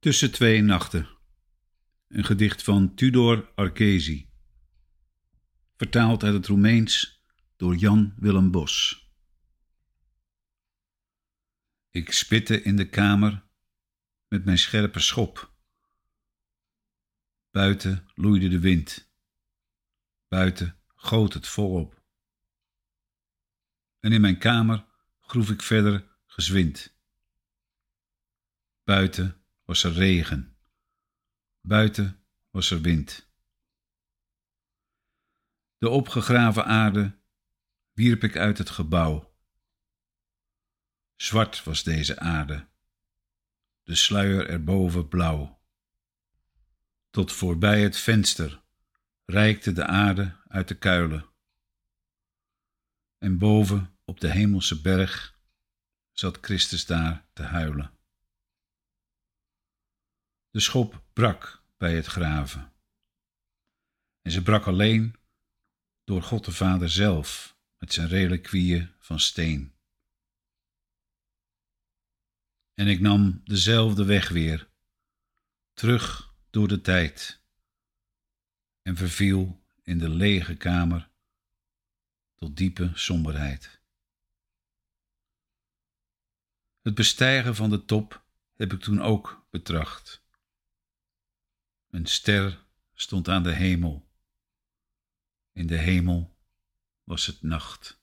Tussen twee nachten. Een gedicht van Tudor Arcesi. Vertaald uit het Roemeens door Jan Willem Bos. Ik spitte in de kamer met mijn scherpe schop. Buiten loeide de wind. Buiten goot het volop. En in mijn kamer groef ik verder gezwind. Buiten was er regen. Buiten was er wind. De opgegraven aarde wierp ik uit het gebouw. Zwart was deze aarde, de sluier erboven blauw. Tot voorbij het venster reikte de aarde uit de kuilen. En boven op de hemelse berg zat Christus daar te huilen. De schop brak bij het graven. En ze brak alleen door God de Vader zelf met zijn reliquieën van steen. En ik nam dezelfde weg weer, terug door de tijd, en verviel in de lege kamer tot diepe somberheid. Het bestijgen van de top heb ik toen ook betracht. Een ster stond aan de hemel. In de hemel was het nacht.